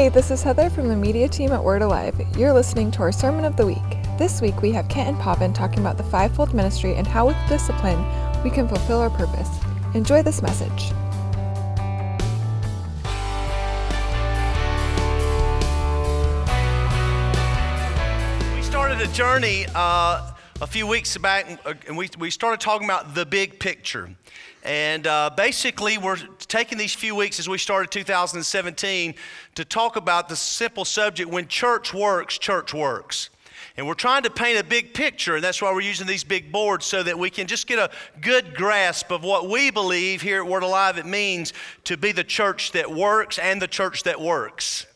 Hey, this is Heather from the media team at Word Alive. You're listening to our Sermon of the Week. This week we have Kent and Pavan talking about the fivefold ministry and how with discipline we can fulfill our purpose. Enjoy this message. We started a journey uh, a few weeks back, and we, we started talking about the big picture. And uh, basically, we're taking these few weeks as we started 2017 to talk about the simple subject when church works, church works. And we're trying to paint a big picture, and that's why we're using these big boards so that we can just get a good grasp of what we believe here at Word Alive it means to be the church that works and the church that works.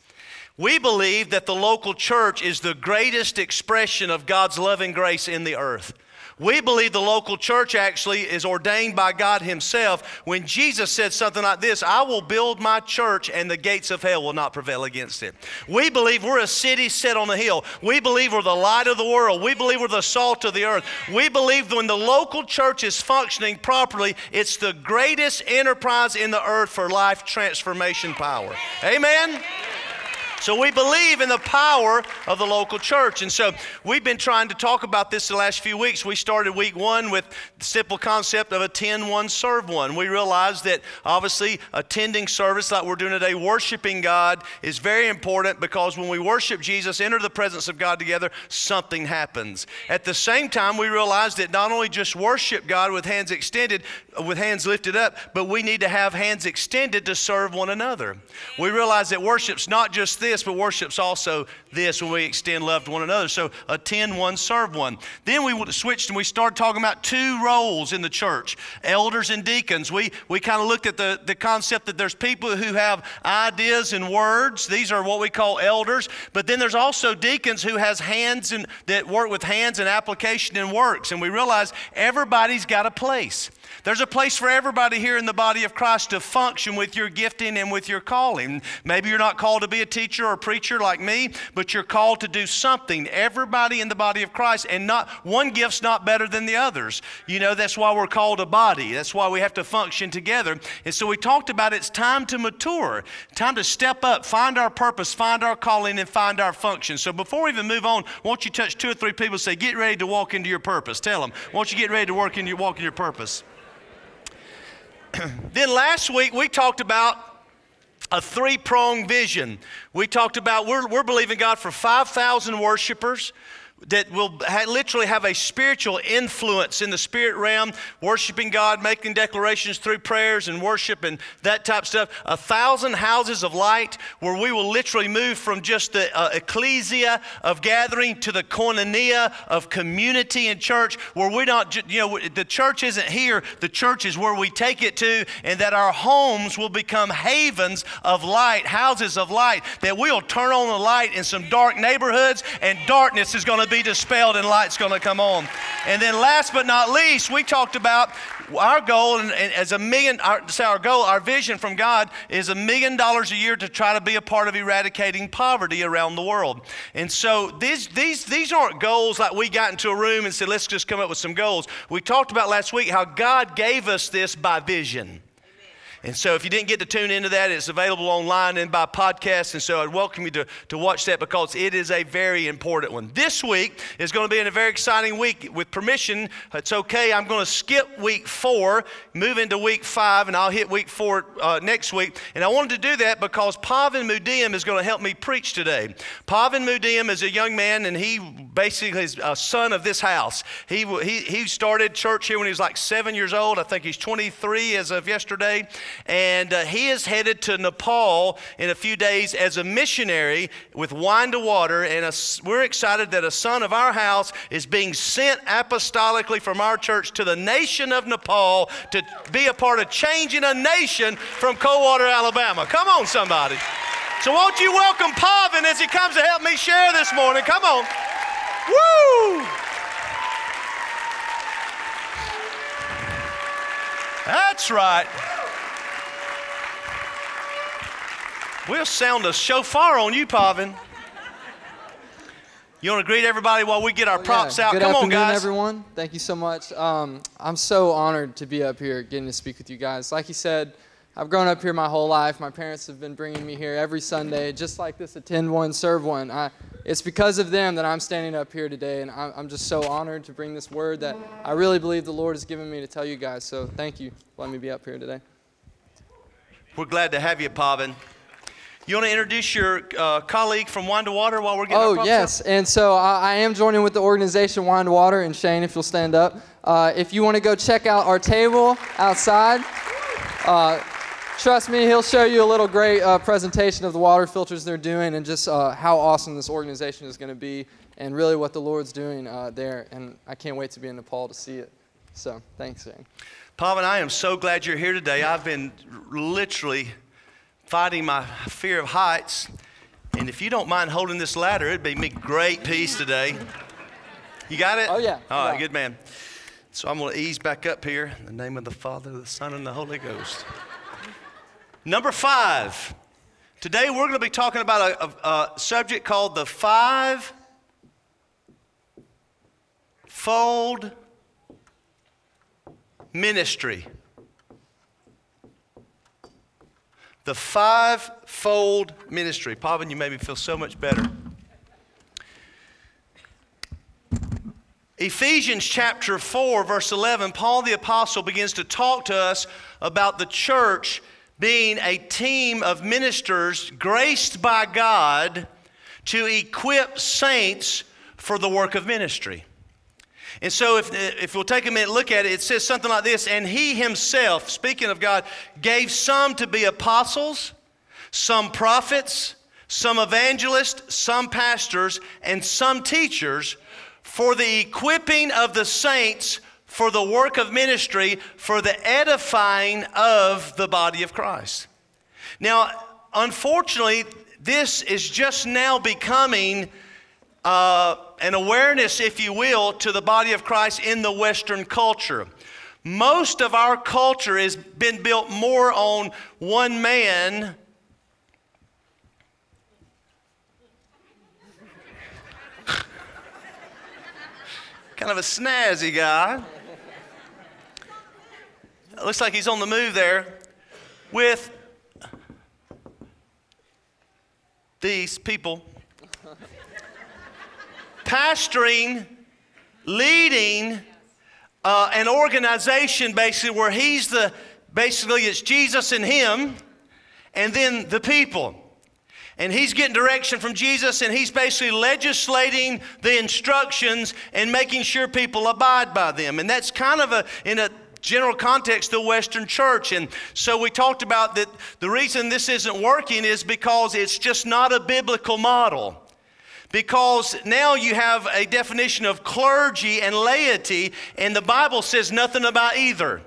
We believe that the local church is the greatest expression of God's loving grace in the earth. We believe the local church actually is ordained by God Himself when Jesus said something like this I will build my church and the gates of hell will not prevail against it. We believe we're a city set on a hill. We believe we're the light of the world. We believe we're the salt of the earth. We believe when the local church is functioning properly, it's the greatest enterprise in the earth for life transformation power. Amen? So we believe in the power of the local church. And so we've been trying to talk about this the last few weeks. We started week one with the simple concept of attend one, serve one. We realized that obviously attending service like we're doing today, worshiping God, is very important because when we worship Jesus, enter the presence of God together, something happens. At the same time, we realized that not only just worship God with hands extended, with hands lifted up, but we need to have hands extended to serve one another. We realize that worship's not just this this, but worship's also this when we extend love to one another. So attend one, serve one. Then we switched and we started talking about two roles in the church elders and deacons. We, we kind of looked at the, the concept that there's people who have ideas and words. These are what we call elders. But then there's also deacons who has hands and that work with hands and application and works. And we realize everybody's got a place. There's a place for everybody here in the body of Christ to function with your gifting and with your calling. Maybe you're not called to be a teacher or a preacher like me, but you're called to do something. Everybody in the body of Christ, and not one gift's not better than the others. You know, that's why we're called a body. That's why we have to function together. And so we talked about it's time to mature, time to step up, find our purpose, find our calling, and find our function. So before we even move on, won't you touch two or three people say, get ready to walk into your purpose? Tell them, won't you get ready to work in your, walk in your purpose? then last week we talked about a three pronged vision. We talked about we're, we're believing God for 5,000 worshipers that will ha- literally have a spiritual influence in the spirit realm, worshiping God, making declarations through prayers and worship and that type of stuff. A thousand houses of light where we will literally move from just the uh, ecclesia of gathering to the koinonia of community and church, where we don't, you know, the church isn't here, the church is where we take it to, and that our homes will become havens of light, houses of light, that we'll turn on the light in some dark neighborhoods and darkness is going to be dispelled and light's going to come on. And then last but not least, we talked about our goal and, and as a million our, say our goal our vision from god is a million dollars a year to try to be a part of eradicating poverty around the world. And so these, these, these aren't goals like we got into a room and said let's just come up with some goals. We talked about last week how god gave us this by vision and so, if you didn't get to tune into that, it's available online and by podcast. And so, I'd welcome you to, to watch that because it is a very important one. This week is going to be in a very exciting week. With permission, it's okay. I'm going to skip week four, move into week five, and I'll hit week four uh, next week. And I wanted to do that because Pavan Mudiam is going to help me preach today. Pavan Mudiam is a young man, and he basically is a son of this house. He, he, he started church here when he was like seven years old. I think he's 23 as of yesterday and uh, he is headed to Nepal in a few days as a missionary with wine to water. And a, we're excited that a son of our house is being sent apostolically from our church to the nation of Nepal to be a part of changing a nation from Coldwater, Alabama. Come on, somebody. So, won't you welcome Pavan as he comes to help me share this morning? Come on. Woo! That's right. We'll sound a shofar on you, Pavan. You want to greet everybody while we get our props yeah. out? Good Come afternoon, on, guys. everyone. Thank you so much. Um, I'm so honored to be up here getting to speak with you guys. Like you said, I've grown up here my whole life. My parents have been bringing me here every Sunday, just like this attend one, serve one. I, it's because of them that I'm standing up here today, and I'm, I'm just so honored to bring this word that I really believe the Lord has given me to tell you guys. So thank you for letting me be up here today. We're glad to have you, Pavan. You want to introduce your uh, colleague from Wine to Water while we're getting Oh, yes. Up? And so I, I, am joining with the organization Wine to Water. And Shane, if you'll stand up. Uh, if you want to go check out our table outside, uh, trust me, he'll show you a little great uh, presentation of the water filters they're doing and just uh, how awesome this organization is going to be and really what the Lord's doing uh, there. And I can't wait to be in Nepal to see it. So thanks, Shane. Pavan, I am so glad you're here today. I've been literally fighting my fear of heights. And if you don't mind holding this ladder, it'd be me great peace today. You got it? Oh, yeah. All right, yeah. good man. So I'm going to ease back up here in the name of the Father, the Son, and the Holy Ghost. Number five. Today we're going to be talking about a, a, a subject called the five fold ministry. The five-fold ministry. Pavan, you made me feel so much better. Ephesians chapter 4, verse 11, Paul the Apostle begins to talk to us about the church being a team of ministers graced by God to equip saints for the work of ministry. And so, if, if we'll take a minute look at it, it says something like this And he himself, speaking of God, gave some to be apostles, some prophets, some evangelists, some pastors, and some teachers for the equipping of the saints for the work of ministry, for the edifying of the body of Christ. Now, unfortunately, this is just now becoming uh, an awareness, if you will, to the body of Christ in the Western culture. Most of our culture has been built more on one man. kind of a snazzy guy. Looks like he's on the move there with these people pastoring, leading uh, an organization basically where he's the, basically it's Jesus and him, and then the people. And he's getting direction from Jesus, and he's basically legislating the instructions and making sure people abide by them. And that's kind of a, in a general context, the Western church. And so we talked about that the reason this isn't working is because it's just not a biblical model because now you have a definition of clergy and laity, and the Bible says nothing about either.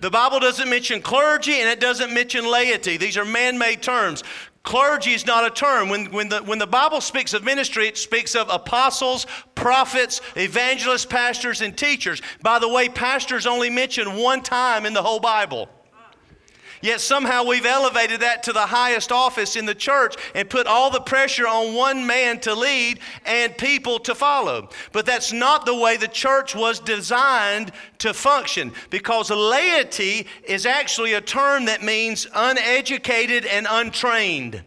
The Bible doesn't mention clergy and it doesn't mention laity. These are man made terms. Clergy is not a term. When, when, the, when the Bible speaks of ministry, it speaks of apostles, prophets, evangelists, pastors, and teachers. By the way, pastors only mentioned one time in the whole Bible. Yet somehow we've elevated that to the highest office in the church and put all the pressure on one man to lead and people to follow. But that's not the way the church was designed to function because laity is actually a term that means uneducated and untrained.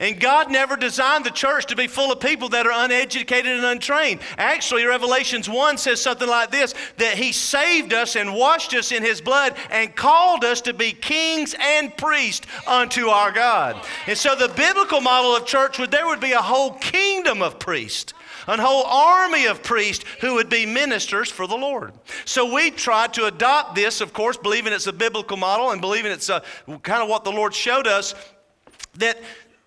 And God never designed the church to be full of people that are uneducated and untrained. Actually, Revelations 1 says something like this that He saved us and washed us in His blood and called us to be kings and priests unto our God. And so, the biblical model of church would there would be a whole kingdom of priests a whole army of priests who would be ministers for the Lord. So we tried to adopt this, of course, believing it's a biblical model and believing it's a, kind of what the Lord showed us that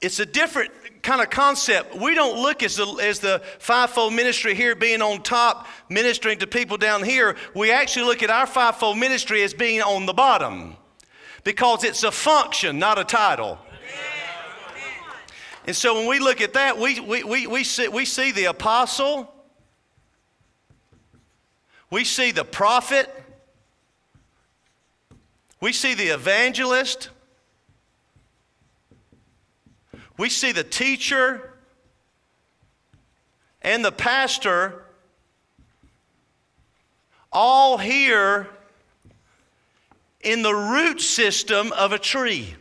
it's a different kind of concept. We don't look as the, as the fivefold ministry here being on top, ministering to people down here. We actually look at our fivefold ministry as being on the bottom because it's a function, not a title. And so when we look at that, we, we, we, we, see, we see the apostle, we see the prophet, we see the evangelist we see the teacher and the pastor all here in the root system of a tree.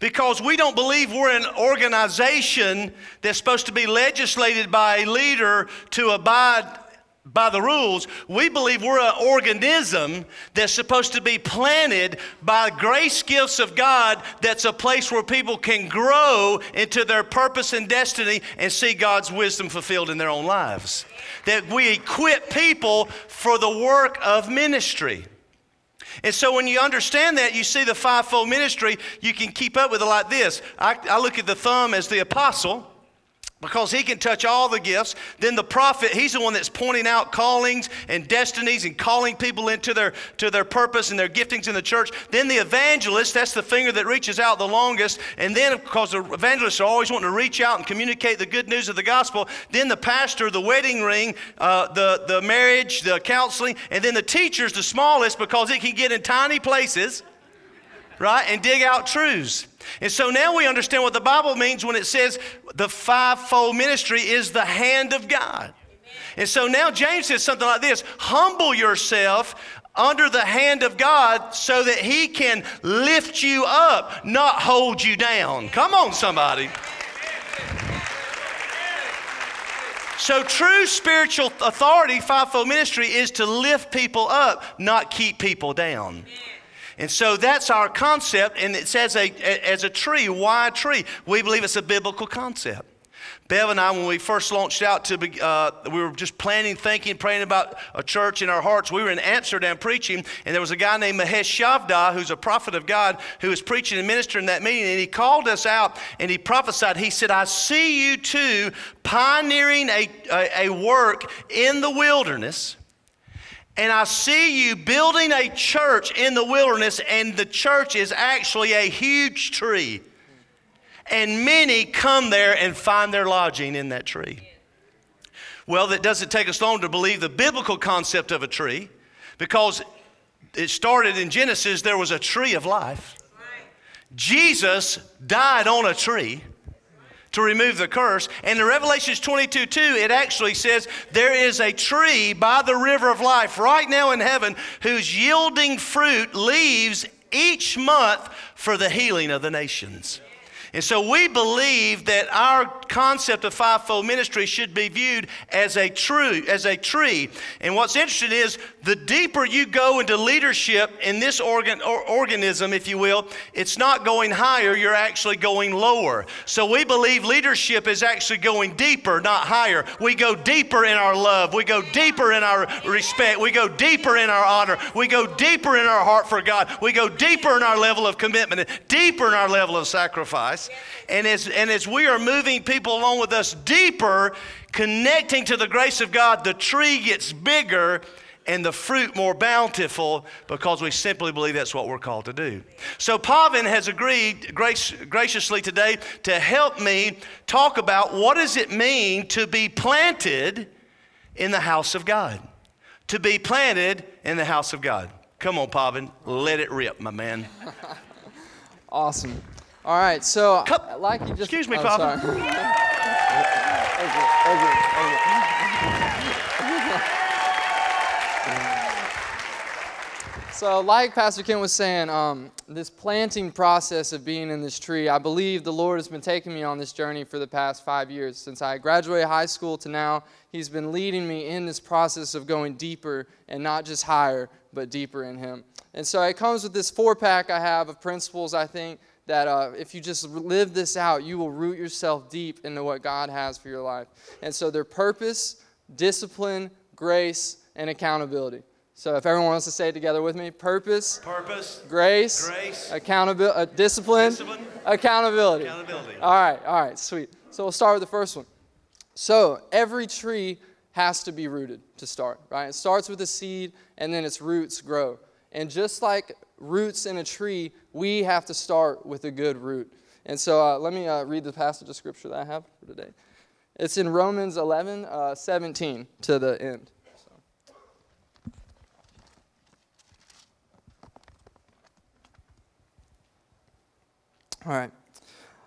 Because we don't believe we're an organization that's supposed to be legislated by a leader to abide by the rules. We believe we're an organism that's supposed to be planted by grace gifts of God, that's a place where people can grow into their purpose and destiny and see God's wisdom fulfilled in their own lives. That we equip people for the work of ministry. And so when you understand that, you see the fivefold ministry, you can keep up with it like this. I, I look at the thumb as the apostle because he can touch all the gifts. Then the prophet, he's the one that's pointing out callings and destinies and calling people into their to their purpose and their giftings in the church. Then the evangelist, that's the finger that reaches out the longest. And then, because the evangelists are always wanting to reach out and communicate the good news of the gospel. Then the pastor, the wedding ring, uh, the the marriage, the counseling, and then the teacher's the smallest because it can get in tiny places, right, and dig out truths. And so now we understand what the Bible means when it says the fivefold ministry is the hand of God. And so now James says something like this Humble yourself under the hand of God so that He can lift you up, not hold you down. Come on, somebody. So, true spiritual authority, fivefold ministry, is to lift people up, not keep people down. And so that's our concept, and it says a, as a tree. Why a tree? We believe it's a biblical concept. Bev and I, when we first launched out to, be, uh, we were just planning, thinking, praying about a church in our hearts. We were in Amsterdam preaching, and there was a guy named Mahesh Chavda, who's a prophet of God, who was preaching and ministering that meeting. And he called us out and he prophesied. He said, I see you two pioneering a, a, a work in the wilderness and I see you building a church in the wilderness, and the church is actually a huge tree. And many come there and find their lodging in that tree. Well, that doesn't take us long to believe the biblical concept of a tree because it started in Genesis, there was a tree of life. Jesus died on a tree to remove the curse. And in Revelations 22 2, it actually says there is a tree by the river of life right now in heaven whose yielding fruit leaves each month for the healing of the nations. And so we believe that our concept of fivefold ministry should be viewed as a true as a tree. And what's interesting is the deeper you go into leadership in this organ or organism, if you will, it's not going higher, you're actually going lower. So we believe leadership is actually going deeper, not higher. We go deeper in our love, we go deeper in our respect, we go deeper in our honor, we go deeper in our heart for God, we go deeper in our level of commitment, deeper in our level of sacrifice. And as, and as we are moving people along with us deeper, connecting to the grace of God, the tree gets bigger and the fruit more bountiful because we simply believe that's what we're called to do. So Pavan has agreed grace, graciously today to help me talk about what does it mean to be planted in the house of God. To be planted in the house of God. Come on, Pavan, let it rip, my man. awesome. All right, so Cup. like you just. Excuse me, oh, Papa. sorry. So, like Pastor Kent was saying, um, this planting process of being in this tree, I believe the Lord has been taking me on this journey for the past five years. Since I graduated high school to now, He's been leading me in this process of going deeper and not just higher, but deeper in Him. And so it comes with this four pack I have of principles, I think, that uh, if you just live this out, you will root yourself deep into what God has for your life. And so their purpose, discipline, grace, and accountability. So if everyone wants to say it together with me, purpose, purpose, grace, grace accountability, uh, discipline, discipline, accountability. accountability. All right, all right, sweet. So we'll start with the first one. So every tree has to be rooted to start, right? It starts with a seed and then its roots grow. And just like roots in a tree, we have to start with a good root. And so uh, let me uh, read the passage of scripture that I have for today. It's in Romans 11, uh, 17 to the end. So. All right.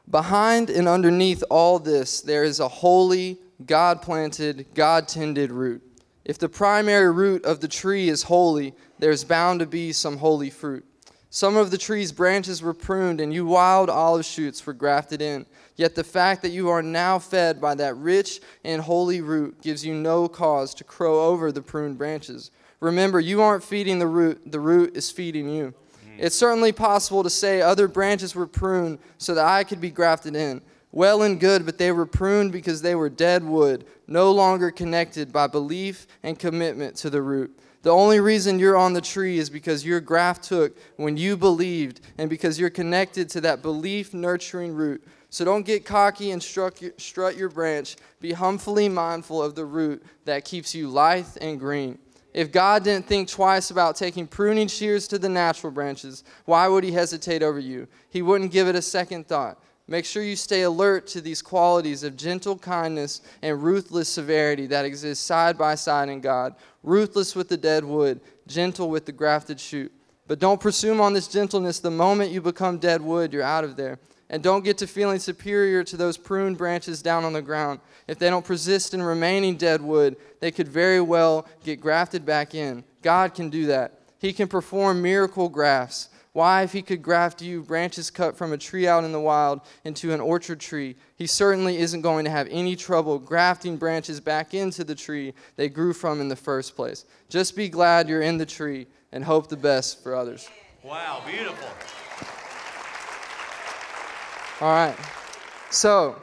Behind and underneath all this, there is a holy, God planted, God tended root. If the primary root of the tree is holy, there's bound to be some holy fruit. Some of the tree's branches were pruned, and you wild olive shoots were grafted in. Yet the fact that you are now fed by that rich and holy root gives you no cause to crow over the pruned branches. Remember, you aren't feeding the root, the root is feeding you. Hmm. It's certainly possible to say other branches were pruned so that I could be grafted in. Well and good, but they were pruned because they were dead wood, no longer connected by belief and commitment to the root. The only reason you're on the tree is because your graft took when you believed and because you're connected to that belief nurturing root. So don't get cocky and strut your branch. Be humbly mindful of the root that keeps you lithe and green. If God didn't think twice about taking pruning shears to the natural branches, why would He hesitate over you? He wouldn't give it a second thought. Make sure you stay alert to these qualities of gentle kindness and ruthless severity that exist side by side in God. Ruthless with the dead wood, gentle with the grafted shoot. But don't presume on this gentleness. The moment you become dead wood, you're out of there. And don't get to feeling superior to those pruned branches down on the ground. If they don't persist in remaining dead wood, they could very well get grafted back in. God can do that. He can perform miracle grafts. Why, if he could graft you, branches cut from a tree out in the wild, into an orchard tree, he certainly isn't going to have any trouble grafting branches back into the tree they grew from in the first place. Just be glad you're in the tree and hope the best for others. Wow, beautiful. All right. So,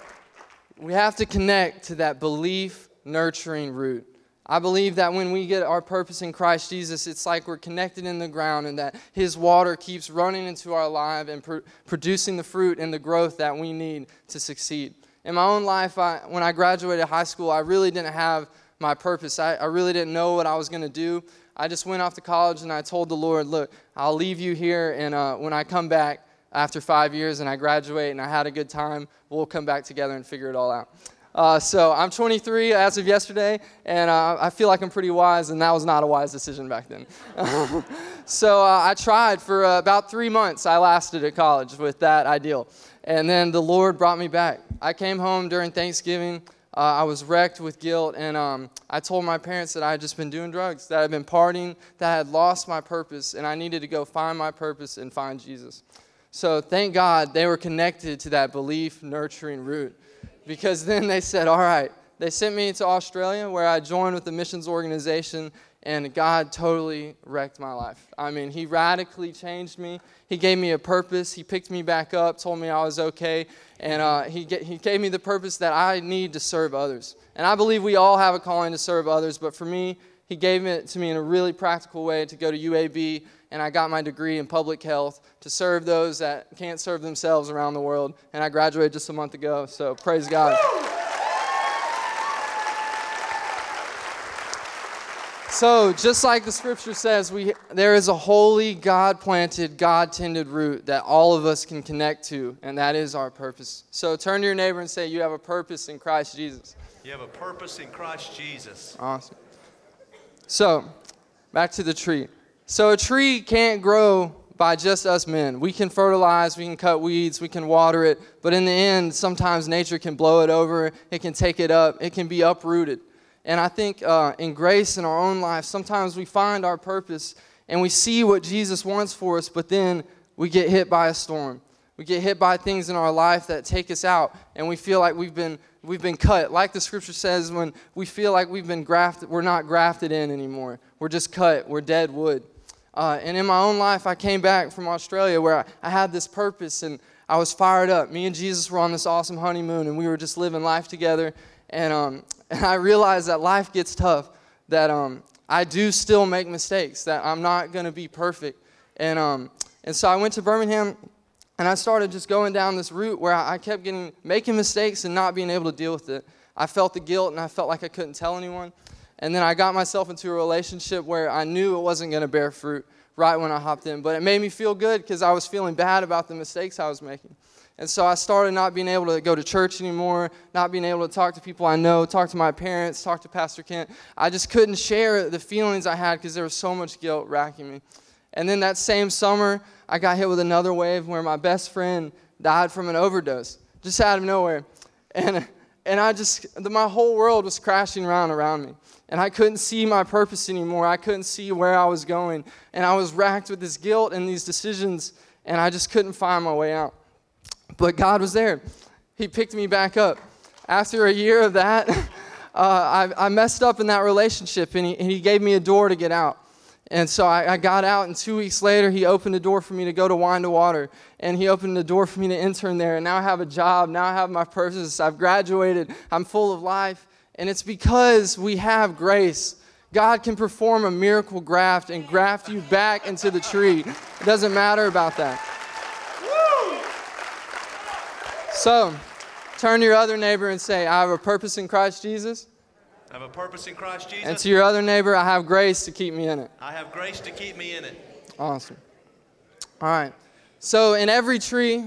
we have to connect to that belief nurturing root. I believe that when we get our purpose in Christ Jesus, it's like we're connected in the ground and that His water keeps running into our life and pr- producing the fruit and the growth that we need to succeed. In my own life, I, when I graduated high school, I really didn't have my purpose. I, I really didn't know what I was going to do. I just went off to college and I told the Lord, Look, I'll leave you here, and uh, when I come back after five years and I graduate and I had a good time, we'll come back together and figure it all out. Uh, so I'm 23 as of yesterday, and uh, I feel like I'm pretty wise, and that was not a wise decision back then. so uh, I tried for uh, about three months. I lasted at college with that ideal. And then the Lord brought me back. I came home during Thanksgiving. Uh, I was wrecked with guilt, and um, I told my parents that I had just been doing drugs, that I had been partying, that I had lost my purpose, and I needed to go find my purpose and find Jesus. So thank God they were connected to that belief nurturing root because then they said, all right, they sent me to Australia where I joined with the missions organization, and God totally wrecked my life. I mean, He radically changed me. He gave me a purpose. He picked me back up, told me I was okay, and uh, he, he gave me the purpose that I need to serve others. And I believe we all have a calling to serve others, but for me, He gave it to me in a really practical way to go to UAB and I got my degree in public health to serve those that can't serve themselves around the world. And I graduated just a month ago, so praise God. So, just like the scripture says, we, there is a holy, God planted, God tended root that all of us can connect to, and that is our purpose. So, turn to your neighbor and say, You have a purpose in Christ Jesus. You have a purpose in Christ Jesus. Awesome. So, back to the tree. So a tree can't grow by just us men. We can fertilize, we can cut weeds, we can water it, but in the end, sometimes nature can blow it over, it can take it up, it can be uprooted. And I think uh, in grace in our own life, sometimes we find our purpose and we see what Jesus wants for us, but then we get hit by a storm. We get hit by things in our life that take us out, and we feel like we've been we've been cut. Like the scripture says, when we feel like we've been grafted, we're not grafted in anymore. We're just cut. We're dead wood. Uh, and in my own life, I came back from Australia where I, I had this purpose and I was fired up. Me and Jesus were on this awesome honeymoon and we were just living life together. And, um, and I realized that life gets tough, that um, I do still make mistakes, that I'm not going to be perfect. And, um, and so I went to Birmingham and I started just going down this route where I kept getting making mistakes and not being able to deal with it. I felt the guilt and I felt like I couldn't tell anyone. And then I got myself into a relationship where I knew it wasn't going to bear fruit right when I hopped in. But it made me feel good because I was feeling bad about the mistakes I was making. And so I started not being able to go to church anymore, not being able to talk to people I know, talk to my parents, talk to Pastor Kent. I just couldn't share the feelings I had because there was so much guilt racking me. And then that same summer, I got hit with another wave where my best friend died from an overdose, just out of nowhere. And and I just, my whole world was crashing around around me. And I couldn't see my purpose anymore. I couldn't see where I was going. And I was racked with this guilt and these decisions, and I just couldn't find my way out. But God was there. He picked me back up. After a year of that, uh, I, I, messed up in that relationship, and he, and he, gave me a door to get out. And so I, I, got out, and two weeks later, he opened the door for me to go to Wine to Water. And he opened the door for me to intern there. And now I have a job. Now I have my purpose. I've graduated. I'm full of life. And it's because we have grace. God can perform a miracle graft and graft you back into the tree. It doesn't matter about that. So, turn to your other neighbor and say, I have a purpose in Christ Jesus. I have a purpose in Christ Jesus. And to your other neighbor, I have grace to keep me in it. I have grace to keep me in it. Awesome. All right. So, in every tree,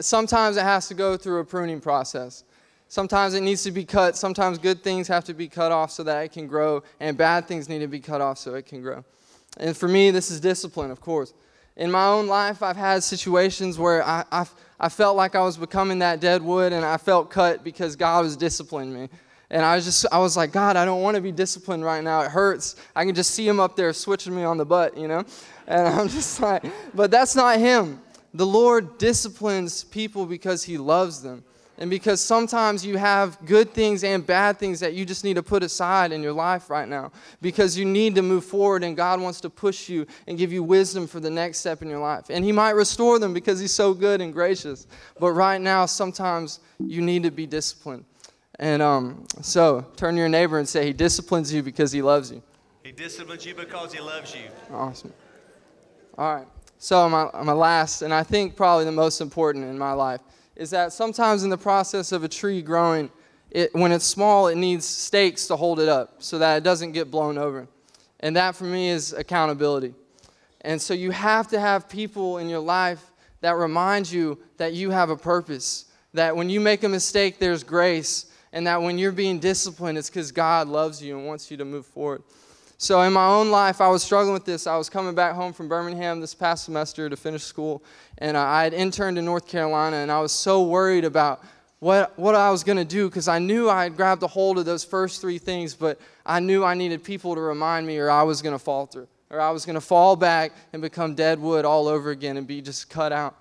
sometimes it has to go through a pruning process. Sometimes it needs to be cut. Sometimes good things have to be cut off so that it can grow, and bad things need to be cut off so it can grow. And for me, this is discipline, of course. In my own life, I've had situations where I, I, I felt like I was becoming that dead wood, and I felt cut because God was disciplining me. And I was just, I was like, God, I don't want to be disciplined right now. It hurts. I can just see him up there switching me on the butt, you know? And I'm just like, but that's not him. The Lord disciplines people because he loves them and because sometimes you have good things and bad things that you just need to put aside in your life right now because you need to move forward and God wants to push you and give you wisdom for the next step in your life. And He might restore them because He's so good and gracious. But right now, sometimes you need to be disciplined. And um, so turn to your neighbor and say, He disciplines you because He loves you. He disciplines you because He loves you. Awesome. All right. So, my, my last, and I think probably the most important in my life is that sometimes in the process of a tree growing, it, when it's small, it needs stakes to hold it up so that it doesn't get blown over. And that for me is accountability. And so you have to have people in your life that remind you that you have a purpose, that when you make a mistake, there's grace, and that when you're being disciplined, it's because God loves you and wants you to move forward. So, in my own life, I was struggling with this. I was coming back home from Birmingham this past semester to finish school, and I had interned in North Carolina, and I was so worried about what, what I was going to do because I knew I had grabbed a hold of those first three things, but I knew I needed people to remind me, or I was going to falter, or I was going to fall back and become dead wood all over again and be just cut out.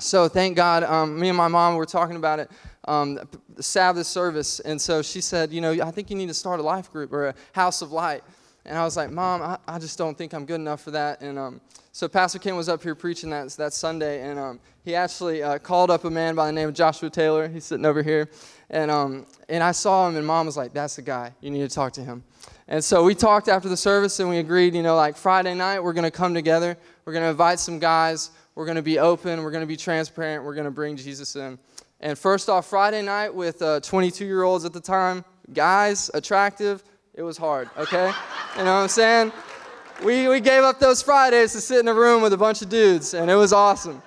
So, thank God, um, me and my mom were talking about it. Um, the Sabbath service, and so she said, You know, I think you need to start a life group or a house of light. And I was like, Mom, I, I just don't think I'm good enough for that. And um, so Pastor Kent was up here preaching that, that Sunday, and um, he actually uh, called up a man by the name of Joshua Taylor. He's sitting over here. And, um, and I saw him, and Mom was like, That's the guy. You need to talk to him. And so we talked after the service, and we agreed, you know, like Friday night, we're going to come together. We're going to invite some guys. We're going to be open. We're going to be transparent. We're going to bring Jesus in. And first off, Friday night with 22 uh, year olds at the time, guys, attractive, it was hard, okay? You know what I'm saying? We, we gave up those Fridays to sit in a room with a bunch of dudes, and it was awesome.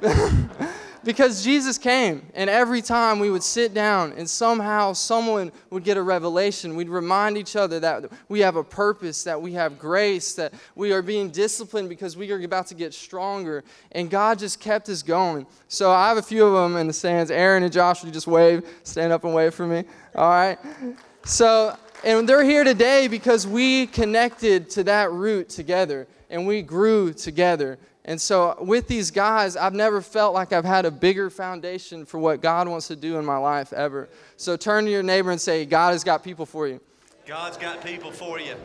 because Jesus came, and every time we would sit down, and somehow someone would get a revelation. We'd remind each other that we have a purpose, that we have grace, that we are being disciplined because we are about to get stronger. And God just kept us going. So I have a few of them in the stands. Aaron and Josh, you just wave, stand up and wave for me. All right. So and they're here today because we connected to that root together and we grew together. And so, with these guys, I've never felt like I've had a bigger foundation for what God wants to do in my life ever. So, turn to your neighbor and say, God has got people for you. God's got people for you.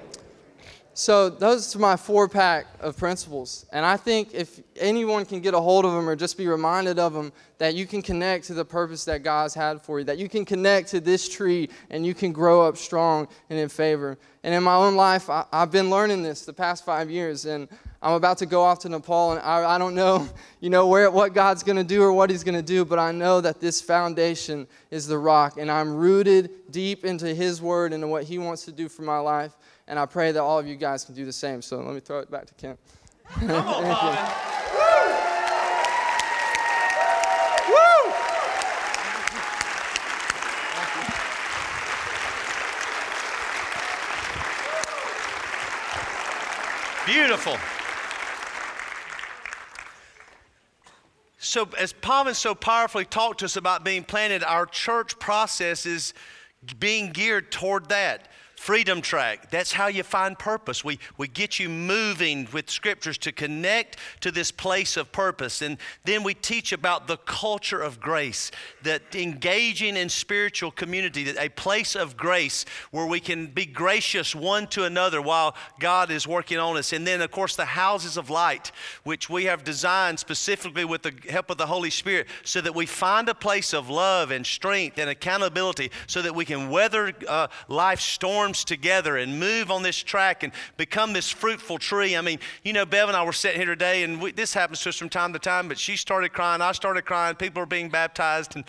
So those are my four pack of principles. And I think if anyone can get a hold of them or just be reminded of them, that you can connect to the purpose that God's had for you, that you can connect to this tree and you can grow up strong and in favor. And in my own life, I, have been learning this the past five years. And I'm about to go off to Nepal, and I, I don't know, you know, where, what God's going to do or what He's going to do, but I know that this foundation is the rock, and I'm rooted deep into His Word and what He wants to do for my life. And I pray that all of you guys can do the same. So let me throw it back to Kent. Come on, Woo! Woo! Beautiful. So, as Pavan so powerfully talked to us about being planted, our church process is being geared toward that. Freedom Track, that's how you find purpose. We, we get you moving with scriptures to connect to this place of purpose. And then we teach about the culture of grace, that engaging in spiritual community, that a place of grace where we can be gracious one to another while God is working on us. And then, of course, the houses of light, which we have designed specifically with the help of the Holy Spirit, so that we find a place of love and strength and accountability so that we can weather uh, life's storms together and move on this track and become this fruitful tree. I mean, you know, Bev and I were sitting here today, and we, this happens to us from time to time, but she started crying, I started crying, people are being baptized, and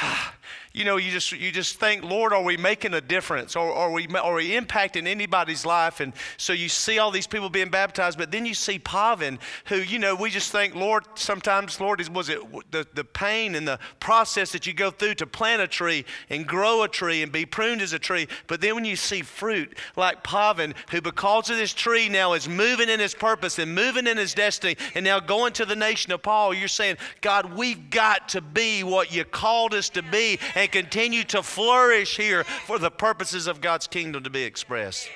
you know, you just you just think, Lord, are we making a difference, or are we are we impacting anybody's life? And so you see all these people being baptized, but then you see Pavan, who you know, we just think, Lord, sometimes, Lord, was it the the pain and the process that you go through to plant a tree and grow a tree and be pruned as a tree, but then when you see fruit like Pavan, who because of this tree now is moving in his purpose and moving in his destiny, and now going to the nation of Nepal, you're saying, God, we've got to be what you called us to be and continue to flourish here for the purposes of God's kingdom to be expressed.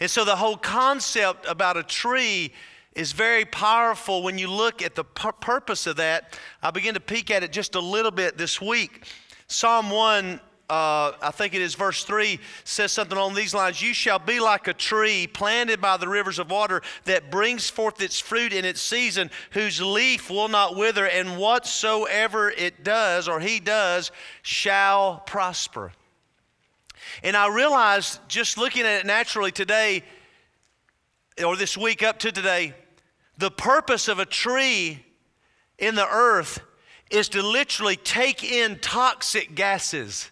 And so the whole concept about a tree is very powerful when you look at the pur- purpose of that. I begin to peek at it just a little bit this week. Psalm 1 uh, I think it is verse 3, says something on these lines You shall be like a tree planted by the rivers of water that brings forth its fruit in its season, whose leaf will not wither, and whatsoever it does or he does shall prosper. And I realized just looking at it naturally today, or this week up to today, the purpose of a tree in the earth is to literally take in toxic gases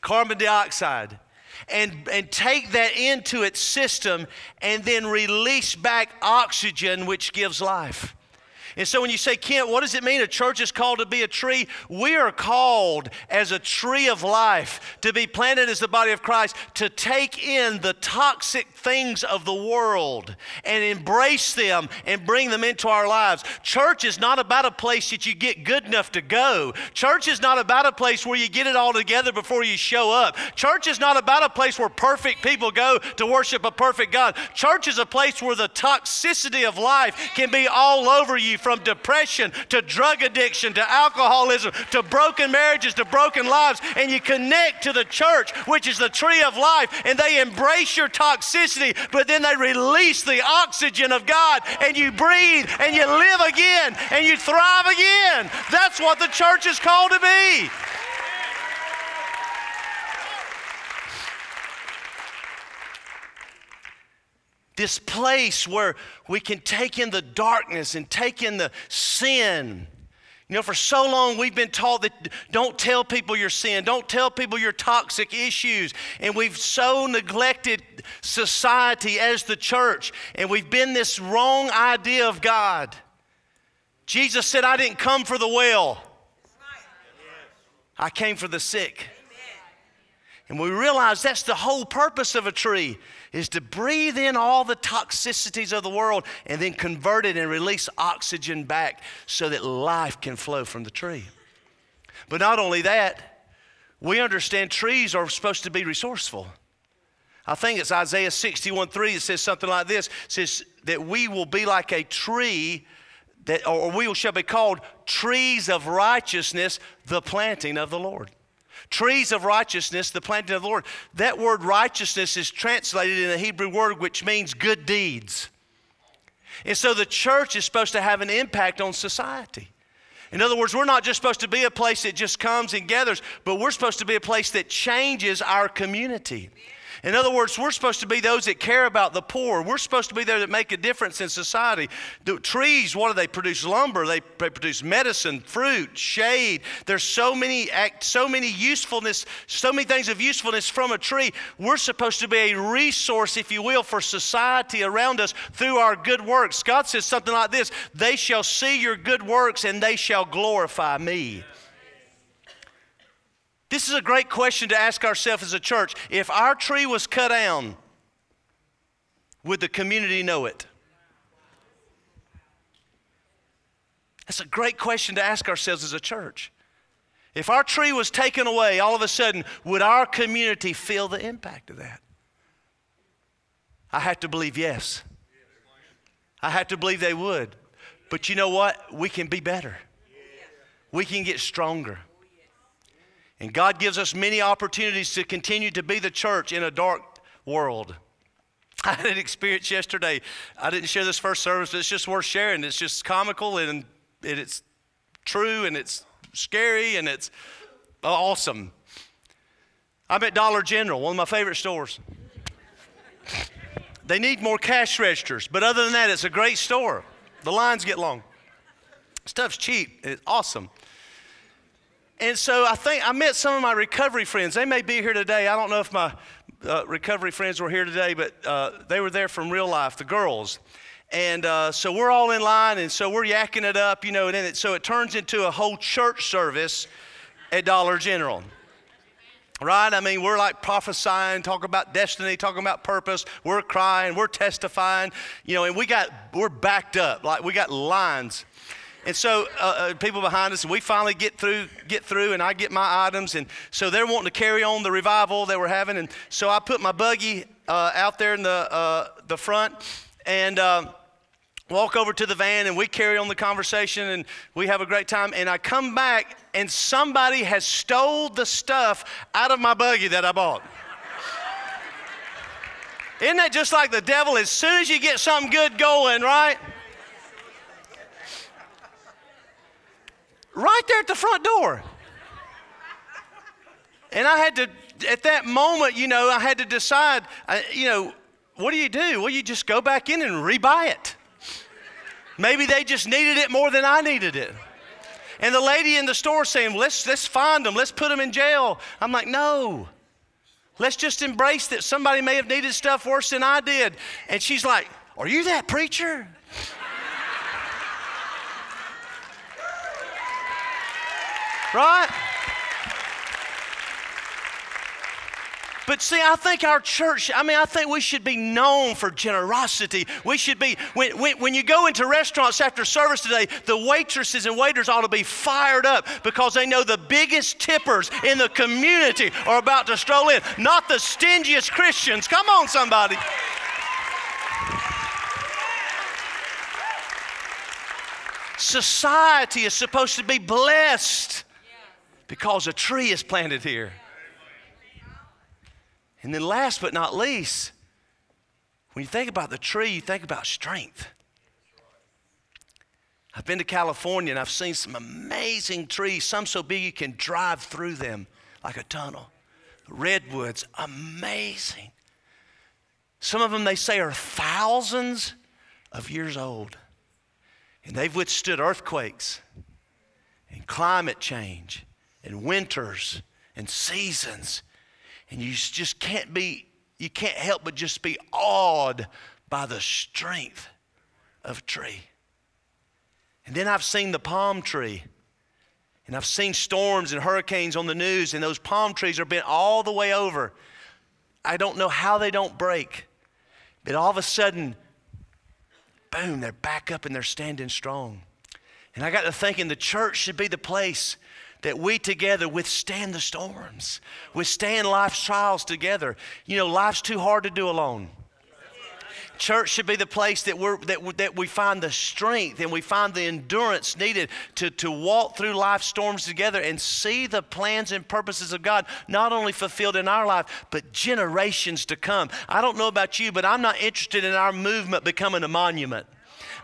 carbon dioxide, and, and take that into its system and then release back oxygen, which gives life. And so when you say, Kent, what does it mean a church is called to be a tree? We are called as a tree of life to be planted as the body of Christ to take in the toxic things of the world and embrace them and bring them into our lives. Church is not about a place that you get good enough to go. Church is not about a place where you get it all together before you show up. Church is not about a place where perfect people go to worship a perfect God. Church is a place where the toxicity of life can be all over you from depression to drug addiction to alcoholism to broken marriages to broken lives, and you connect to the church, which is the tree of life, and they embrace your toxicity, but then they release the oxygen of God, and you breathe and you live again and you thrive again. That's what the church is called to be. This place where we can take in the darkness and take in the sin. You know, for so long we've been taught that don't tell people your sin, don't tell people your toxic issues. And we've so neglected society as the church, and we've been this wrong idea of God. Jesus said, I didn't come for the well, I came for the sick. And we realize that's the whole purpose of a tree is to breathe in all the toxicities of the world and then convert it and release oxygen back so that life can flow from the tree. But not only that, we understand trees are supposed to be resourceful. I think it's Isaiah 61 3 that says something like this says that we will be like a tree that, or we shall be called trees of righteousness, the planting of the Lord. Trees of righteousness, the planting of the Lord. That word righteousness is translated in a Hebrew word which means good deeds. And so the church is supposed to have an impact on society. In other words, we're not just supposed to be a place that just comes and gathers, but we're supposed to be a place that changes our community. In other words, we're supposed to be those that care about the poor. We're supposed to be there that make a difference in society. The trees, what do they produce? Lumber. They, they produce medicine, fruit, shade. There's so many act, so many usefulness, so many things of usefulness from a tree. We're supposed to be a resource, if you will, for society around us through our good works. God says something like this: "They shall see your good works, and they shall glorify me." This is a great question to ask ourselves as a church. If our tree was cut down, would the community know it? That's a great question to ask ourselves as a church. If our tree was taken away, all of a sudden, would our community feel the impact of that? I have to believe yes. I have to believe they would. But you know what? We can be better. We can get stronger. And God gives us many opportunities to continue to be the church in a dark world. I had an experience yesterday. I didn't share this first service, but it's just worth sharing. It's just comical and it's true and it's scary and it's awesome. I'm at Dollar General, one of my favorite stores. They need more cash registers, but other than that, it's a great store. The lines get long. Stuff's cheap. It's awesome. And so I think I met some of my recovery friends. They may be here today. I don't know if my uh, recovery friends were here today, but uh, they were there from real life, the girls. And uh, so we're all in line, and so we're yakking it up, you know, and then it, so it turns into a whole church service at Dollar General. Right? I mean, we're like prophesying, talking about destiny, talking about purpose. We're crying, we're testifying, you know, and we got, we're backed up. Like we got lines and so uh, uh, people behind us, and we finally get through, get through, and I get my items, and so they're wanting to carry on the revival they were having, and so I put my buggy uh, out there in the uh, the front, and. Um, walk over to the van and we carry on the conversation and we have a great time. And i come back and somebody has stole the stuff out of my buggy that i bought. Isn't that just like the devil? As soon as you get something good going right right there at the front door. And I had to, at that moment, you know, I had to decide, you know, what do you do? Well, you just go back in and rebuy it. Maybe they just needed it more than I needed it. And the lady in the store saying, let's, let's find them, let's put them in jail. I'm like, no. Let's just embrace that somebody may have needed stuff worse than I did. And she's like, Are you that preacher? Right? But see, I think our church, I mean, I think we should be known for generosity. We should be, when, when, when, you go into restaurants after service today, the waitresses and waiters ought to be fired up because they know the biggest tippers in the community are about to stroll in, not the stingiest Christians. Come on, somebody. Society is supposed to be blessed because a tree is planted here. And then, last but not least, when you think about the tree, you think about strength. I've been to California and I've seen some amazing trees, some so big you can drive through them like a tunnel. Redwoods, amazing. Some of them they say are thousands of years old. And they've withstood earthquakes and climate change and winters and seasons. And you just can't be, you can't help but just be awed by the strength of a tree. And then I've seen the palm tree. And I've seen storms and hurricanes on the news, and those palm trees are bent all the way over. I don't know how they don't break. But all of a sudden, boom, they're back up and they're standing strong. And I got to thinking the church should be the place that we together withstand the storms, withstand life's trials together. You know, life's too hard to do alone. Church should be the place that, we're, that, that we find the strength and we find the endurance needed to, to walk through life storms together and see the plans and purposes of God not only fulfilled in our life, but generations to come. I don't know about you, but I'm not interested in our movement becoming a monument.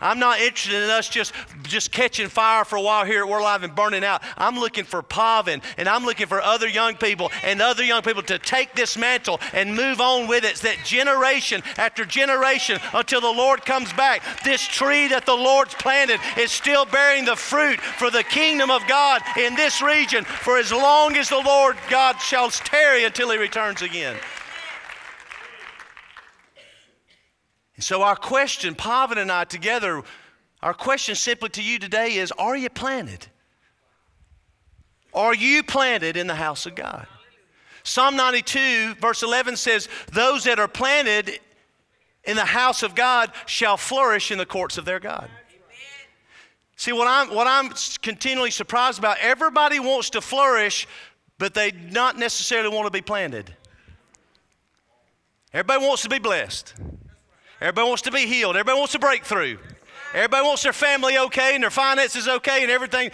I'm not interested in us just, just catching fire for a while here at Word Alive and burning out. I'm looking for Pavan and I'm looking for other young people and other young people to take this mantle and move on with it. That generation after generation until the Lord comes back. This tree that the Lord's planted is still bearing the fruit for the kingdom of God in this region for as long as the Lord God shall tarry until he returns again. And so, our question, Pavan and I together, our question simply to you today is Are you planted? Are you planted in the house of God? Psalm 92, verse 11 says, Those that are planted in the house of God shall flourish in the courts of their God. See, what I'm, what I'm continually surprised about, everybody wants to flourish, but they not necessarily want to be planted. Everybody wants to be blessed. Everybody wants to be healed. Everybody wants a breakthrough. Everybody wants their family okay and their finances okay and everything.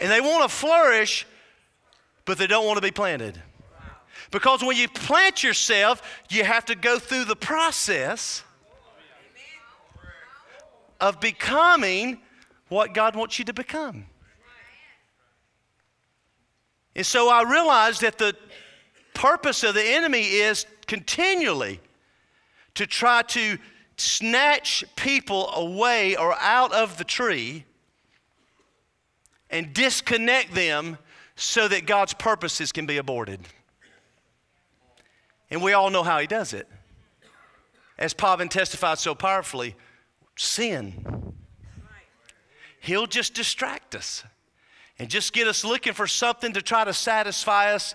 And they want to flourish, but they don't want to be planted. Because when you plant yourself, you have to go through the process of becoming what God wants you to become. And so I realized that the purpose of the enemy is continually to try to snatch people away or out of the tree and disconnect them so that God's purposes can be aborted. And we all know how he does it. As Pavan testified so powerfully, sin. He'll just distract us and just get us looking for something to try to satisfy us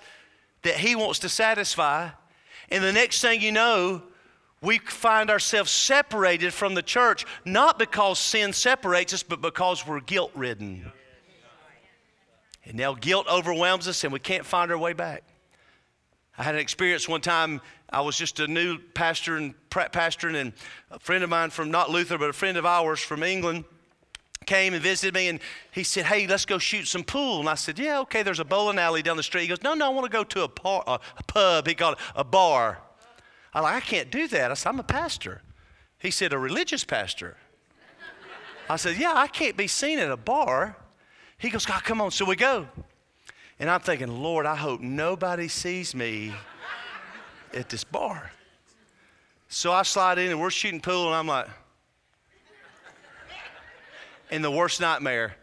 that he wants to satisfy. And the next thing you know, we find ourselves separated from the church, not because sin separates us, but because we're guilt ridden. And now guilt overwhelms us and we can't find our way back. I had an experience one time. I was just a new pastor and and a friend of mine from not Luther, but a friend of ours from England came and visited me and he said, Hey, let's go shoot some pool. And I said, Yeah, okay, there's a bowling alley down the street. He goes, No, no, I want to go to a, par, a pub. He called it a bar. I like, I can't do that. I said, I'm a pastor. He said, A religious pastor. I said, Yeah, I can't be seen at a bar. He goes, God, come on. So we go. And I'm thinking, Lord, I hope nobody sees me at this bar. So I slide in and we're shooting pool, and I'm like, in the worst nightmare,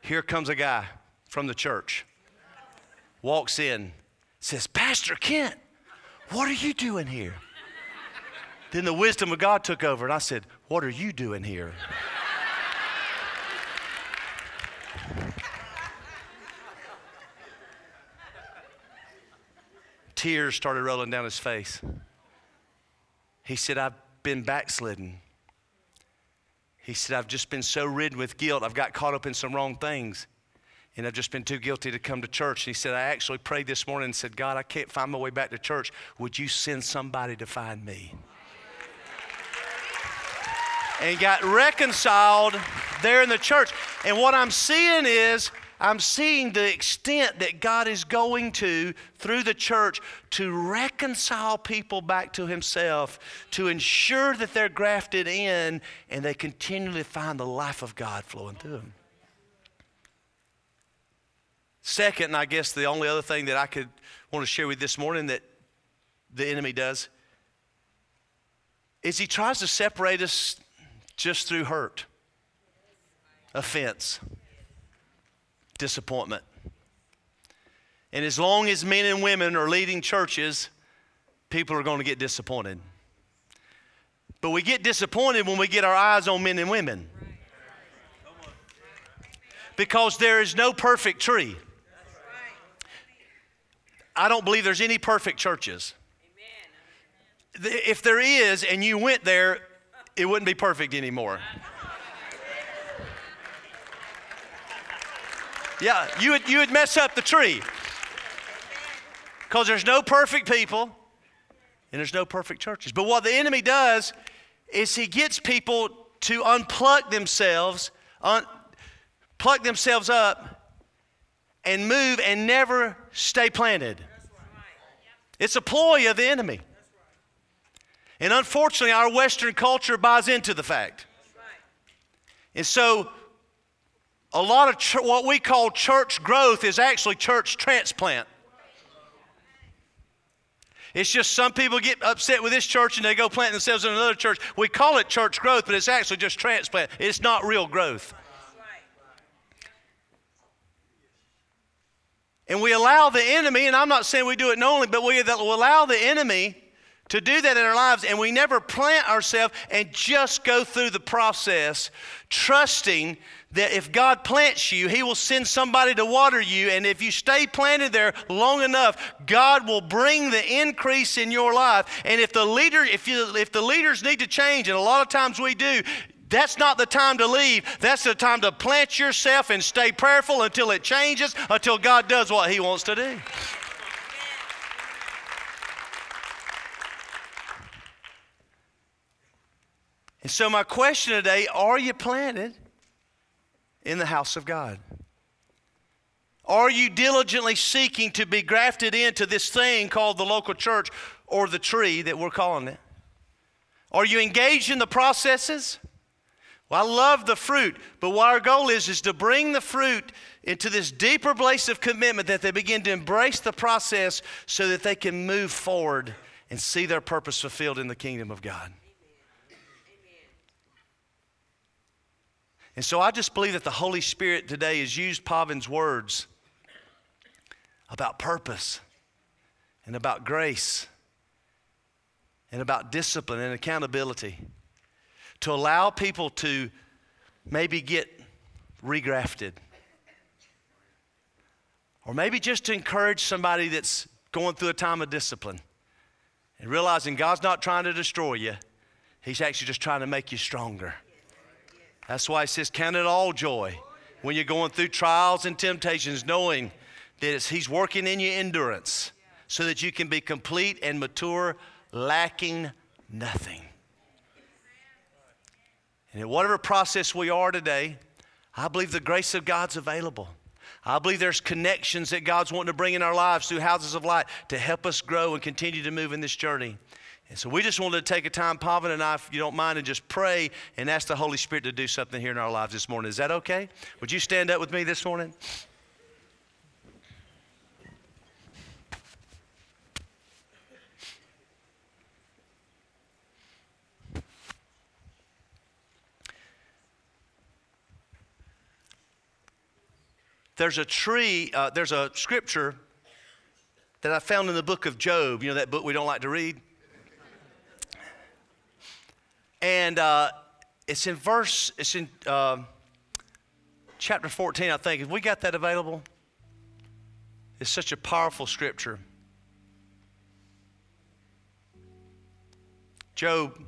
here comes a guy from the church, walks in, says, Pastor Kent, what are you doing here? then the wisdom of God took over, and I said, What are you doing here? Tears started rolling down his face. He said, I've been backslidden. He said, I've just been so ridden with guilt, I've got caught up in some wrong things. And I've just been too guilty to come to church. And he said, I actually prayed this morning and said, God, I can't find my way back to church. Would you send somebody to find me? And got reconciled there in the church. And what I'm seeing is, I'm seeing the extent that God is going to through the church to reconcile people back to Himself, to ensure that they're grafted in and they continually find the life of God flowing through them. Second, and I guess the only other thing that I could want to share with you this morning that the enemy does is he tries to separate us just through hurt, offense disappointment. And as long as men and women are leading churches, people are going to get disappointed. But we get disappointed when we get our eyes on men and women. Because there is no perfect tree. I don't believe there's any perfect churches. If there is and you went there, it wouldn't be perfect anymore. Yeah, you would, you would mess up the tree. Because there's no perfect people and there's no perfect churches. But what the enemy does is he gets people to unplug themselves, un, pluck themselves up, and move and never stay planted. It's a ploy of the enemy. And unfortunately, our Western culture buys into the fact. And so a lot of ch- what we call church growth is actually church transplant. It's just some people get upset with this church and they go plant themselves in another church. We call it church growth, but it's actually just transplant. It's not real growth. And we allow the enemy, and I'm not saying we do it knowingly, but we allow the enemy to do that in our lives, and we never plant ourselves and just go through the process, trusting that if God plants you, He will send somebody to water you. And if you stay planted there long enough, God will bring the increase in your life. And if the leader, if you if the leaders need to change, and a lot of times we do, That's not the time to leave. That's the time to plant yourself and stay prayerful until it changes, until God does what He wants to do. And so, my question today are you planted in the house of God? Are you diligently seeking to be grafted into this thing called the local church or the tree that we're calling it? Are you engaged in the processes? Well, I love the fruit, but what our goal is is to bring the fruit into this deeper place of commitment that they begin to embrace the process so that they can move forward and see their purpose fulfilled in the kingdom of God. And so I just believe that the Holy Spirit today has used Pavan's words about purpose and about grace and about discipline and accountability to allow people to maybe get regrafted. Or maybe just to encourage somebody that's going through a time of discipline and realizing God's not trying to destroy you, He's actually just trying to make you stronger. That's why He says, Count it all joy when you're going through trials and temptations, knowing that He's working in your endurance so that you can be complete and mature, lacking nothing. And in whatever process we are today, I believe the grace of God's available. I believe there's connections that God's wanting to bring in our lives through houses of light to help us grow and continue to move in this journey. And so we just wanted to take a time, Pavan and I, if you don't mind, and just pray and ask the Holy Spirit to do something here in our lives this morning. Is that okay? Would you stand up with me this morning? There's a tree, uh, there's a scripture that I found in the book of Job. You know that book we don't like to read? And uh, it's in verse, it's in uh, chapter 14, I think. Have we got that available? It's such a powerful scripture. Job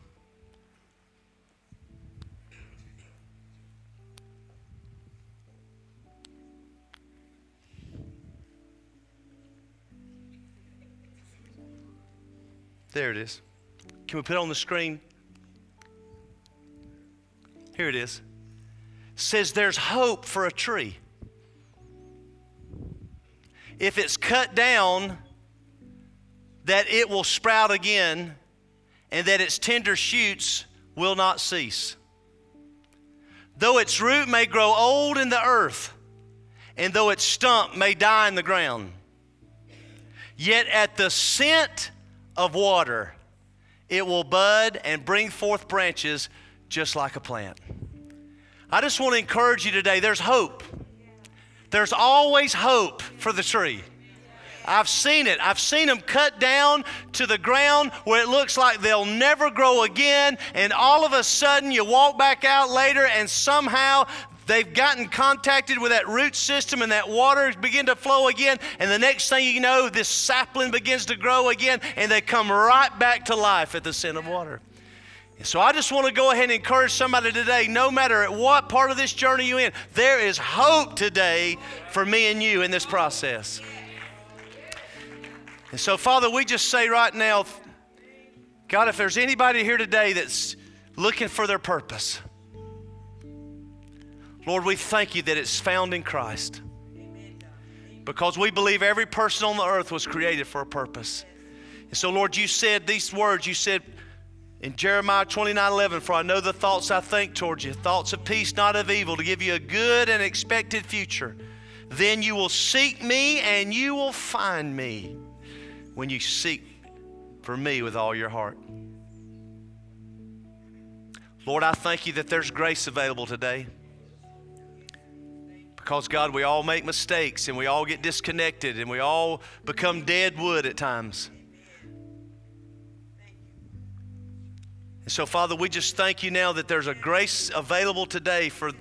There it is. Can we put it on the screen? Here it is. It says there's hope for a tree. If it's cut down, that it will sprout again, and that its tender shoots will not cease. Though its root may grow old in the earth, and though its stump may die in the ground, yet at the scent of water, it will bud and bring forth branches just like a plant. I just want to encourage you today there's hope. There's always hope for the tree. I've seen it. I've seen them cut down to the ground where it looks like they'll never grow again. And all of a sudden, you walk back out later, and somehow They've gotten contacted with that root system and that water begin to flow again. And the next thing you know, this sapling begins to grow again and they come right back to life at the scent of water. So I just want to go ahead and encourage somebody today, no matter at what part of this journey you're in, there is hope today for me and you in this process. And so, Father, we just say right now, God, if there's anybody here today that's looking for their purpose, Lord, we thank you that it's found in Christ. Because we believe every person on the earth was created for a purpose. And so, Lord, you said these words, you said in Jeremiah 29 11, For I know the thoughts I think towards you, thoughts of peace, not of evil, to give you a good and expected future. Then you will seek me and you will find me when you seek for me with all your heart. Lord, I thank you that there's grace available today. Because, God, we all make mistakes and we all get disconnected and we all become dead wood at times. And so, Father, we just thank you now that there's a grace available today for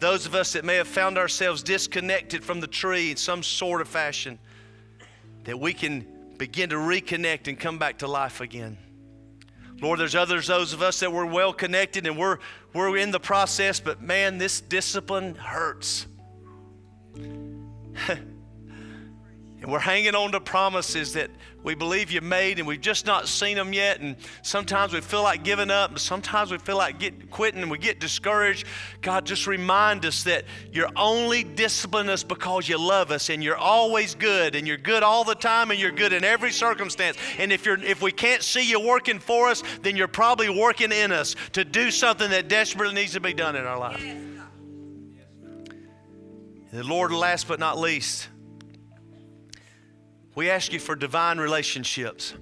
those of us that may have found ourselves disconnected from the tree in some sort of fashion, that we can begin to reconnect and come back to life again. Lord, there's others, those of us that we're well connected and we're, we're in the process, but man, this discipline hurts. And we're hanging on to promises that we believe you made and we've just not seen them yet. And sometimes we feel like giving up, and sometimes we feel like get, quitting and we get discouraged. God, just remind us that you're only disciplining us because you love us and you're always good and you're good all the time and you're good in every circumstance. And if, you're, if we can't see you working for us, then you're probably working in us to do something that desperately needs to be done in our life. And Lord, last but not least, we ask you for divine relationships.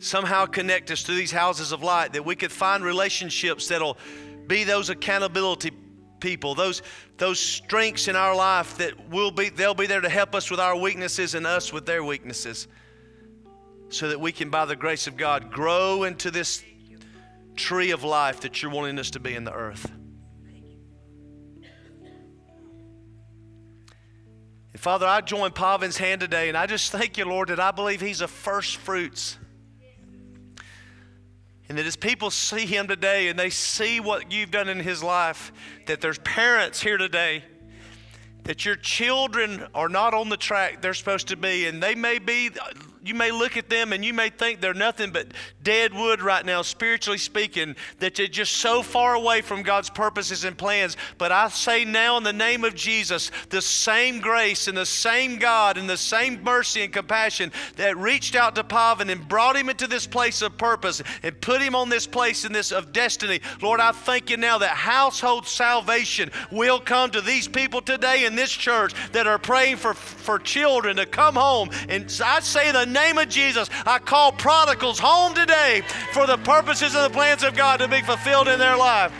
Somehow connect us to these houses of light that we could find relationships that'll be those accountability people, those, those strengths in our life that will be, they'll be there to help us with our weaknesses and us with their weaknesses. So that we can, by the grace of God, grow into this tree of life that you're wanting us to be in the earth. Father, I join Pavan's hand today, and I just thank you, Lord, that I believe he's a first fruits. And that as people see him today and they see what you've done in his life, that there's parents here today, that your children are not on the track they're supposed to be, and they may be you may look at them and you may think they're nothing but dead wood right now, spiritually speaking, that they're just so far away from God's purposes and plans. But I say now, in the name of Jesus, the same grace and the same God and the same mercy and compassion that reached out to Pavan and brought him into this place of purpose and put him on this place in this of destiny. Lord, I thank you now that household salvation will come to these people today in this church that are praying for, for children to come home. And I say the name of Jesus, I call prodigals home today for the purposes and the plans of God to be fulfilled in their life.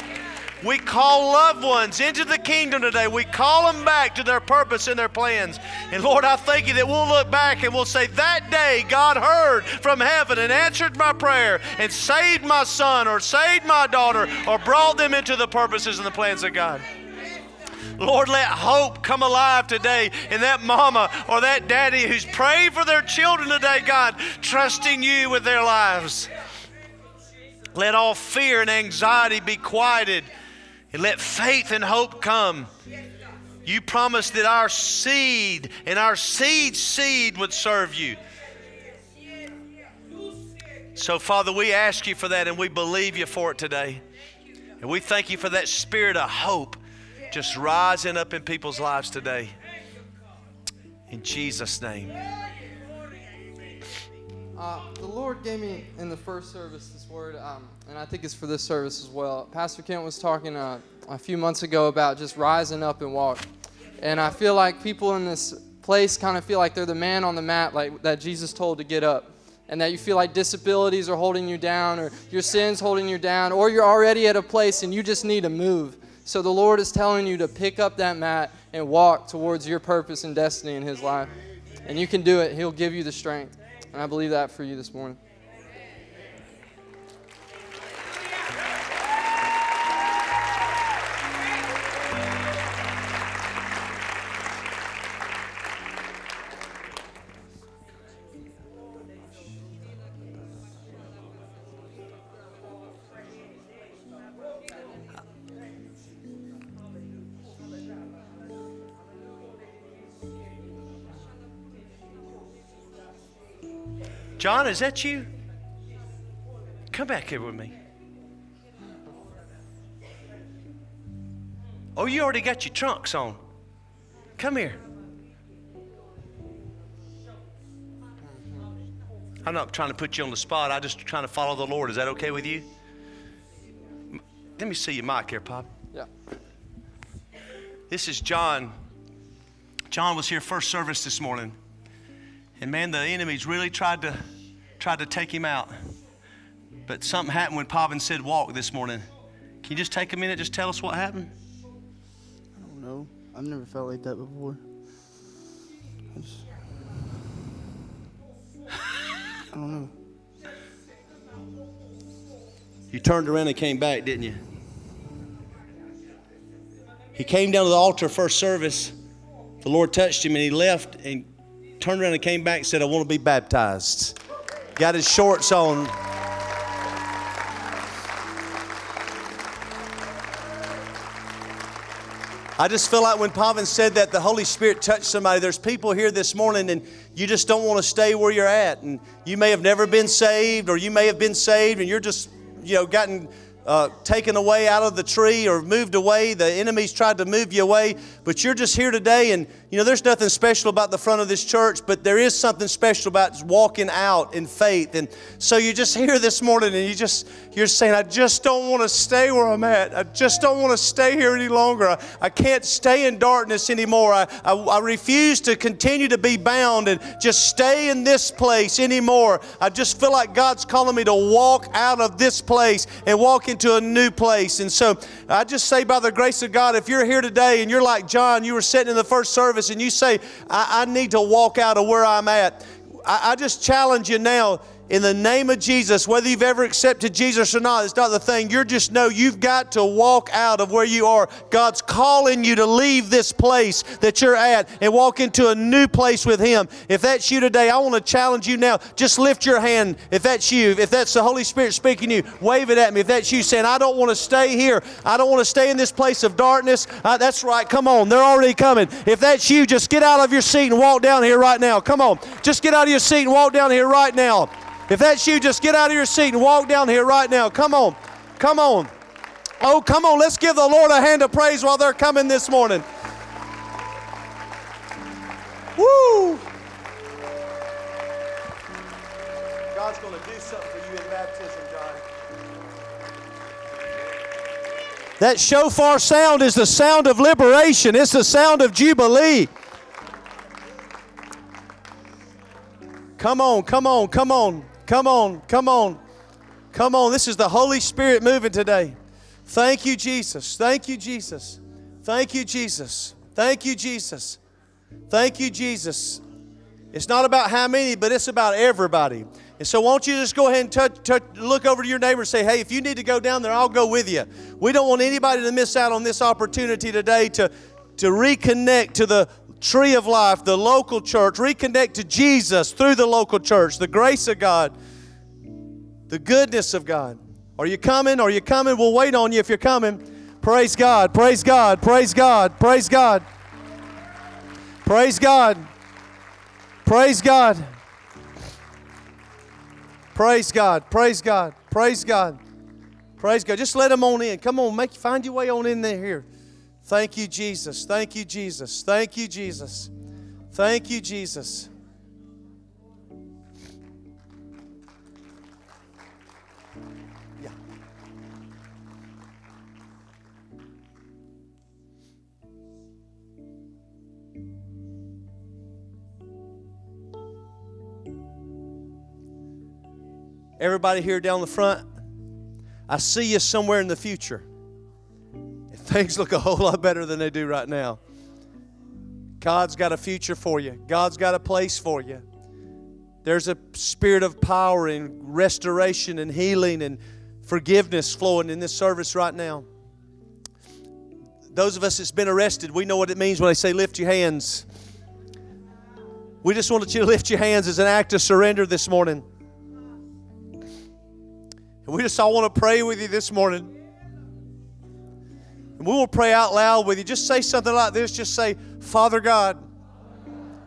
We call loved ones into the kingdom today. We call them back to their purpose and their plans. And Lord, I thank you that we'll look back and we'll say, That day God heard from heaven and answered my prayer and saved my son or saved my daughter or brought them into the purposes and the plans of God. Lord, let hope come alive today in that mama or that daddy who's praying for their children today, God, trusting you with their lives. Let all fear and anxiety be quieted and let faith and hope come. You promised that our seed and our seed seed would serve you. So, Father, we ask you for that and we believe you for it today. And we thank you for that spirit of hope just rising up in people's lives today. In Jesus' name. Uh, the Lord gave me in the first service this word, um, and I think it's for this service as well. Pastor Kent was talking uh, a few months ago about just rising up and walk. And I feel like people in this place kind of feel like they're the man on the mat, like that Jesus told to get up. And that you feel like disabilities are holding you down, or your sins holding you down, or you're already at a place and you just need to move. So the Lord is telling you to pick up that mat and walk towards your purpose and destiny in His life. And you can do it, He'll give you the strength. And I believe that for you this morning. John, is that you? Come back here with me. Oh, you already got your trunks on. Come here. I'm not trying to put you on the spot. I'm just trying to follow the Lord. Is that okay with you? Let me see your mic here, Pop. Yeah. This is John. John was here first service this morning. And man, the enemies really tried to tried to take him out. But something happened when Pavan said walk this morning. Can you just take a minute, just tell us what happened? I don't know. I've never felt like that before. I, just, I don't know. You turned around and came back, didn't you? He came down to the altar first service. The Lord touched him and he left and turned around and came back and said, I want to be baptized. Got his shorts on. I just feel like when Pavan said that, the Holy Spirit touched somebody. There's people here this morning, and you just don't want to stay where you're at. And you may have never been saved, or you may have been saved, and you're just, you know, gotten uh, taken away out of the tree or moved away. The enemy's tried to move you away, but you're just here today, and you know, there's nothing special about the front of this church, but there is something special about walking out in faith. And so you're just here this morning and you just, you're saying, I just don't want to stay where I'm at. I just don't want to stay here any longer. I, I can't stay in darkness anymore. I, I, I refuse to continue to be bound and just stay in this place anymore. I just feel like God's calling me to walk out of this place and walk into a new place. And so I just say, by the grace of God, if you're here today and you're like John, you were sitting in the first service and you say, I, I need to walk out of where I'm at, I, I just challenge you now in the name of Jesus, whether you've ever accepted Jesus or not, it's not the thing. You're just know you've got to walk out of where you are. God's calling you to leave this place that you're at and walk into a new place with Him. If that's you today, I want to challenge you now. Just lift your hand if that's you. If that's the Holy Spirit speaking to you, wave it at me. If that's you saying, I don't want to stay here, I don't want to stay in this place of darkness, uh, that's right. Come on, they're already coming. If that's you, just get out of your seat and walk down here right now. Come on, just get out of your seat and walk down here right now. If that's you, just get out of your seat and walk down here right now. Come on. Come on. Oh, come on. Let's give the Lord a hand of praise while they're coming this morning. Woo! God's going to do something for you in baptism, John. That shofar sound is the sound of liberation, it's the sound of jubilee. Come on, come on, come on. Come on, come on, come on. This is the Holy Spirit moving today. Thank you, Jesus. Thank you, Jesus. Thank you, Jesus. Thank you, Jesus. Thank you, Jesus. It's not about how many, but it's about everybody. And so, won't you just go ahead and touch, touch, look over to your neighbor and say, hey, if you need to go down there, I'll go with you. We don't want anybody to miss out on this opportunity today to, to reconnect to the tree of life, the local church, reconnect to Jesus through the local church, the grace of God, the goodness of God. Are you coming? Are you coming? We'll wait on you if you're coming. Praise God, praise God, praise God, praise God. Praise God. Praise God. Praise God. Praise God. Praise God. Praise God. Just let them on in. Come on, make find your way on in there here. Thank you, Jesus. Thank you, Jesus. Thank you, Jesus. Thank you, Jesus. Yeah. Everybody here down the front, I see you somewhere in the future things look a whole lot better than they do right now. God's got a future for you, God's got a place for you. There's a spirit of power and restoration and healing and forgiveness flowing in this service right now. Those of us that's been arrested, we know what it means when they say lift your hands. We just wanted you to lift your hands as an act of surrender this morning. And we just all want to pray with you this morning. And we will pray out loud with you. Just say something like this. Just say, Father God,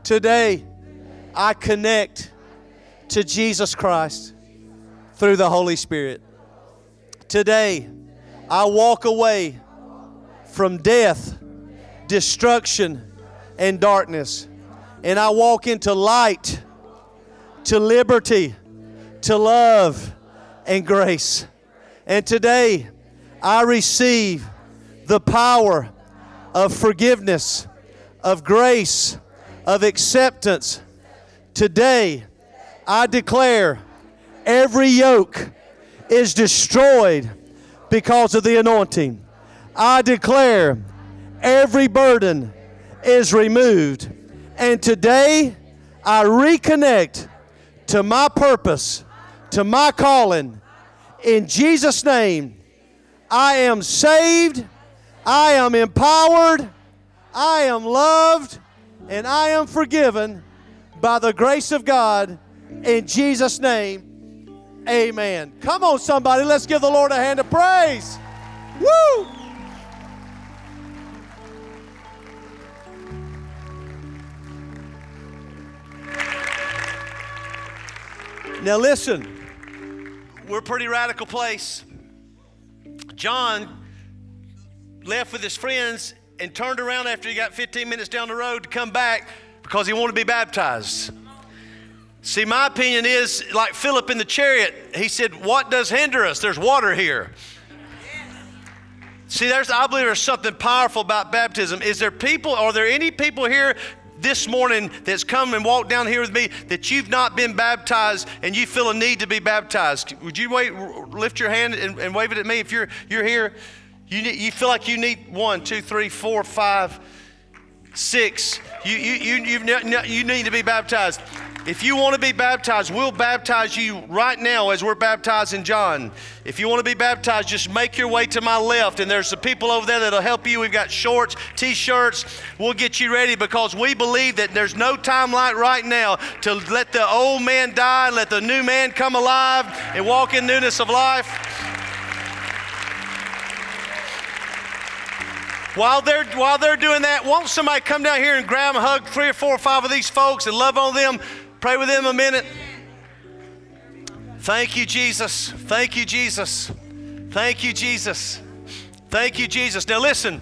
today I connect to Jesus Christ through the Holy Spirit. Today I walk away from death, destruction, and darkness. And I walk into light, to liberty, to love, and grace. And today I receive the power of forgiveness, of grace, of acceptance. Today, I declare every yoke is destroyed because of the anointing. I declare every burden is removed. And today, I reconnect to my purpose, to my calling. In Jesus' name, I am saved I am empowered, I am loved, and I am forgiven by the grace of God. In Jesus' name, amen. Come on, somebody, let's give the Lord a hand of praise. Woo! Now, listen, we're a pretty radical place. John left with his friends and turned around after he got 15 minutes down the road to come back because he wanted to be baptized. See, my opinion is like Philip in the chariot. He said, What does hinder us? There's water here. See, there's, I believe there's something powerful about baptism. Is there people, are there any people here this morning that's come and walked down here with me that you've not been baptized and you feel a need to be baptized? Would you wait, lift your hand and, and wave it at me if you're, you're here? You, need, you feel like you need one, two, three, four, five, six. You, you, you, you need to be baptized. If you want to be baptized, we'll baptize you right now as we're baptizing John. If you want to be baptized, just make your way to my left, and there's some people over there that'll help you. We've got shorts, t shirts. We'll get you ready because we believe that there's no time like right now to let the old man die and let the new man come alive and walk in newness of life. While they're, while they're doing that, won't somebody come down here and grab and hug three or four or five of these folks and love on them? Pray with them a minute. Thank you, Jesus. Thank you, Jesus. Thank you, Jesus. Thank you, Jesus. Now listen.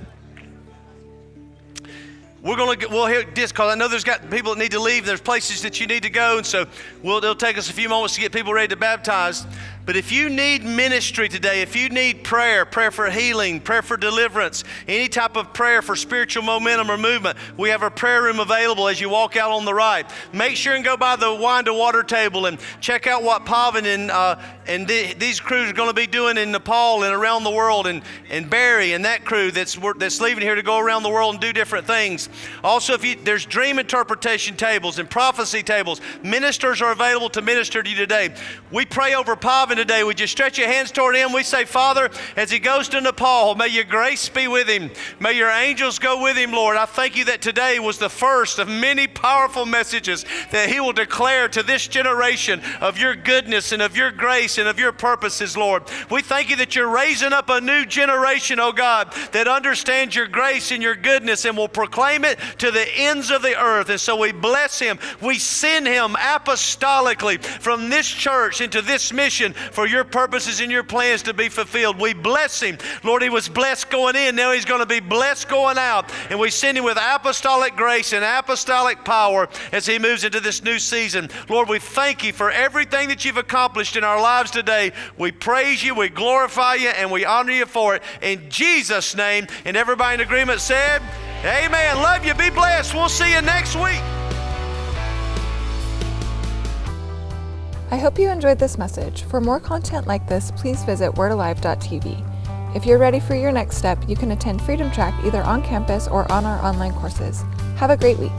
We're gonna get, we'll hear this because I know there's got people that need to leave. There's places that you need to go, and so we'll, it'll take us a few moments to get people ready to baptize. But if you need ministry today, if you need prayer, prayer for healing, prayer for deliverance, any type of prayer for spiritual momentum or movement, we have a prayer room available as you walk out on the right. Make sure and go by the wine to water table and check out what Pavan and, uh, and th- these crews are going to be doing in Nepal and around the world, and, and Barry and that crew that's, that's leaving here to go around the world and do different things. Also, if you, there's dream interpretation tables and prophecy tables, ministers are available to minister to you today. We pray over Pavan today, would you stretch your hands toward him? We say, Father, as he goes to Nepal, may your grace be with him. May your angels go with him, Lord. I thank you that today was the first of many powerful messages that he will declare to this generation of your goodness and of your grace and of your purposes, Lord. We thank you that you're raising up a new generation, oh God, that understands your grace and your goodness and will proclaim it to the ends of the earth. And so we bless him. We send him apostolically from this church into this mission for your purposes and your plans to be fulfilled. We bless him. Lord, he was blessed going in. Now he's going to be blessed going out. And we send him with apostolic grace and apostolic power as he moves into this new season. Lord, we thank you for everything that you've accomplished in our lives today. We praise you, we glorify you, and we honor you for it. In Jesus' name. And everybody in agreement said, Amen. Love you. Be blessed. We'll see you next week. I hope you enjoyed this message. For more content like this, please visit wordalive.tv. If you're ready for your next step, you can attend Freedom Track either on campus or on our online courses. Have a great week.